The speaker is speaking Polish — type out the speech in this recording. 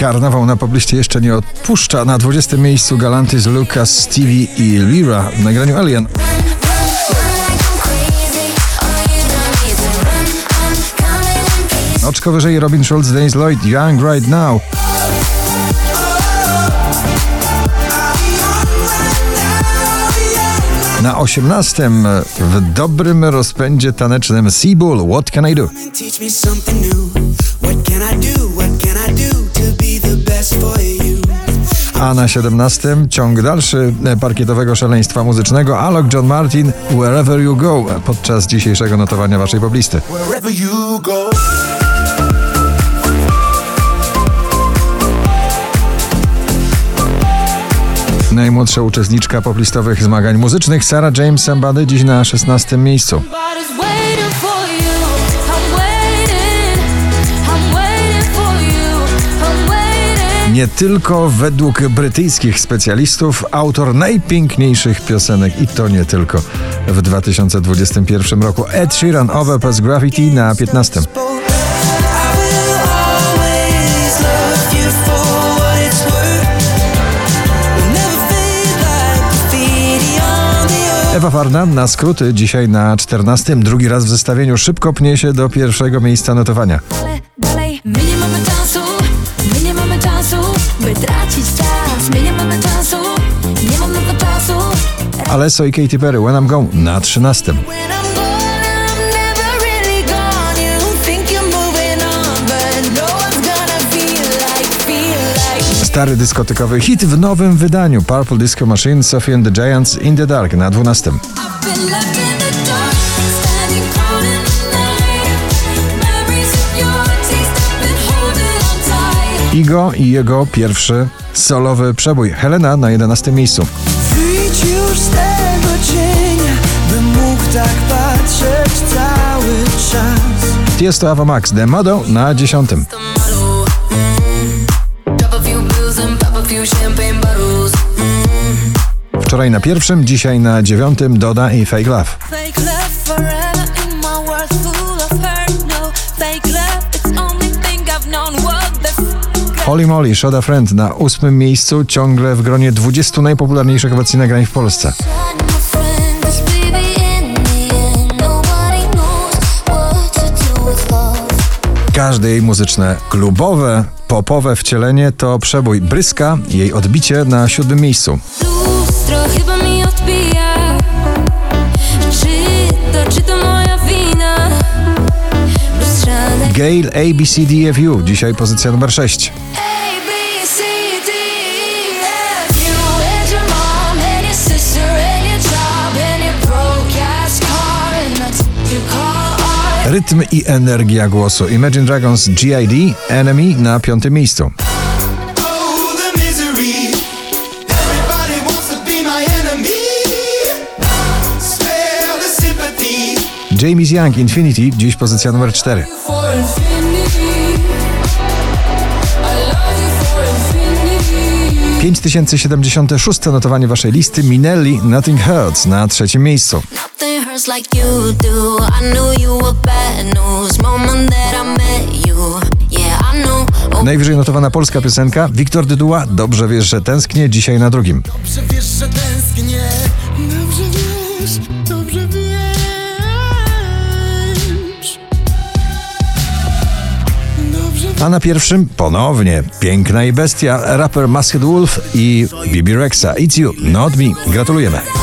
Karnawał na pobliście jeszcze nie odpuszcza. Na 20 miejscu Galantis, Lucas, Stevie i Lira w nagraniu Alien. Oczko wyżej Robin Schulz, Dennis Lloyd, Young Right Now. Na 18 w dobrym rozpędzie tanecznym Seabull, What Can I Do? A na 17 ciąg dalszy parkietowego szaleństwa muzycznego Alok John Martin Wherever You Go podczas dzisiejszego notowania waszej poblisty. Najmłodsza uczestniczka poplistowych zmagań muzycznych Sarah James Sambady dziś na 16 miejscu. Nie tylko według brytyjskich specjalistów autor najpiękniejszych piosenek i to nie tylko w 2021 roku. Ed Sheeran Overpass Graffiti na 15. Ewa Farna na skróty dzisiaj na 14. Drugi raz w zestawieniu szybko pnie się do pierwszego miejsca notowania. Ale dalej, my nie mamy czasu. My nie mamy czasu, by tracić czas. My nie mamy czasu. Nie mam na to czasu. Alesso i Katy Perry When I'm Gone na 13. Stary dyskotykowy hit w nowym wydaniu Purple Disco Machine Sophie and the Giants In the Dark na 12. I've been left in the dark, standing cold in the night. Memories of your taste, I've been holding on tight. Igo i jego pierwszy solowy przebój Helena na 11 miejscu. Wyjdź już z tego cienia, bym mógł tak patrzeć cały czas. Tiesto Ava Max The Modo na 10. Wczoraj na pierwszym, dzisiaj na dziewiątym Doda i Fake Love. Fake. No Holy Molly, Shoda Friend na ósmym miejscu, ciągle w gronie 20 najpopularniejszych obecnie nagrań w Polsce. Każde jej muzyczne, klubowe, popowe wcielenie to przebój Bryska, jej odbicie na siódmym miejscu. Lustro chyba mi odbija. Czy to, czy to moja wina? Lustrzane Gail ABCDFU, dzisiaj pozycja numer 6. A, B, C, D, E. Rytm i energia głosu Imagine Dragons GID Enemy na piątym miejscu. James Young Infinity, dziś pozycja numer 4. For infinity. I love you for infinity. 5076 notowanie waszej listy Minelli Nothing Hurts na trzecim miejscu. Oh, Najwyżej notowana polska piosenka Wiktor Dyduła Dobrze wiesz, że tęsknię dzisiaj na drugim. Dobrze wiesz, że tęsknię. Dobrze wiesz, dobrze wiesz. A na pierwszym ponownie Piękna i bestia raper Masked Wolf i Bibi Rexa It's You, Not Me. Gratulujemy.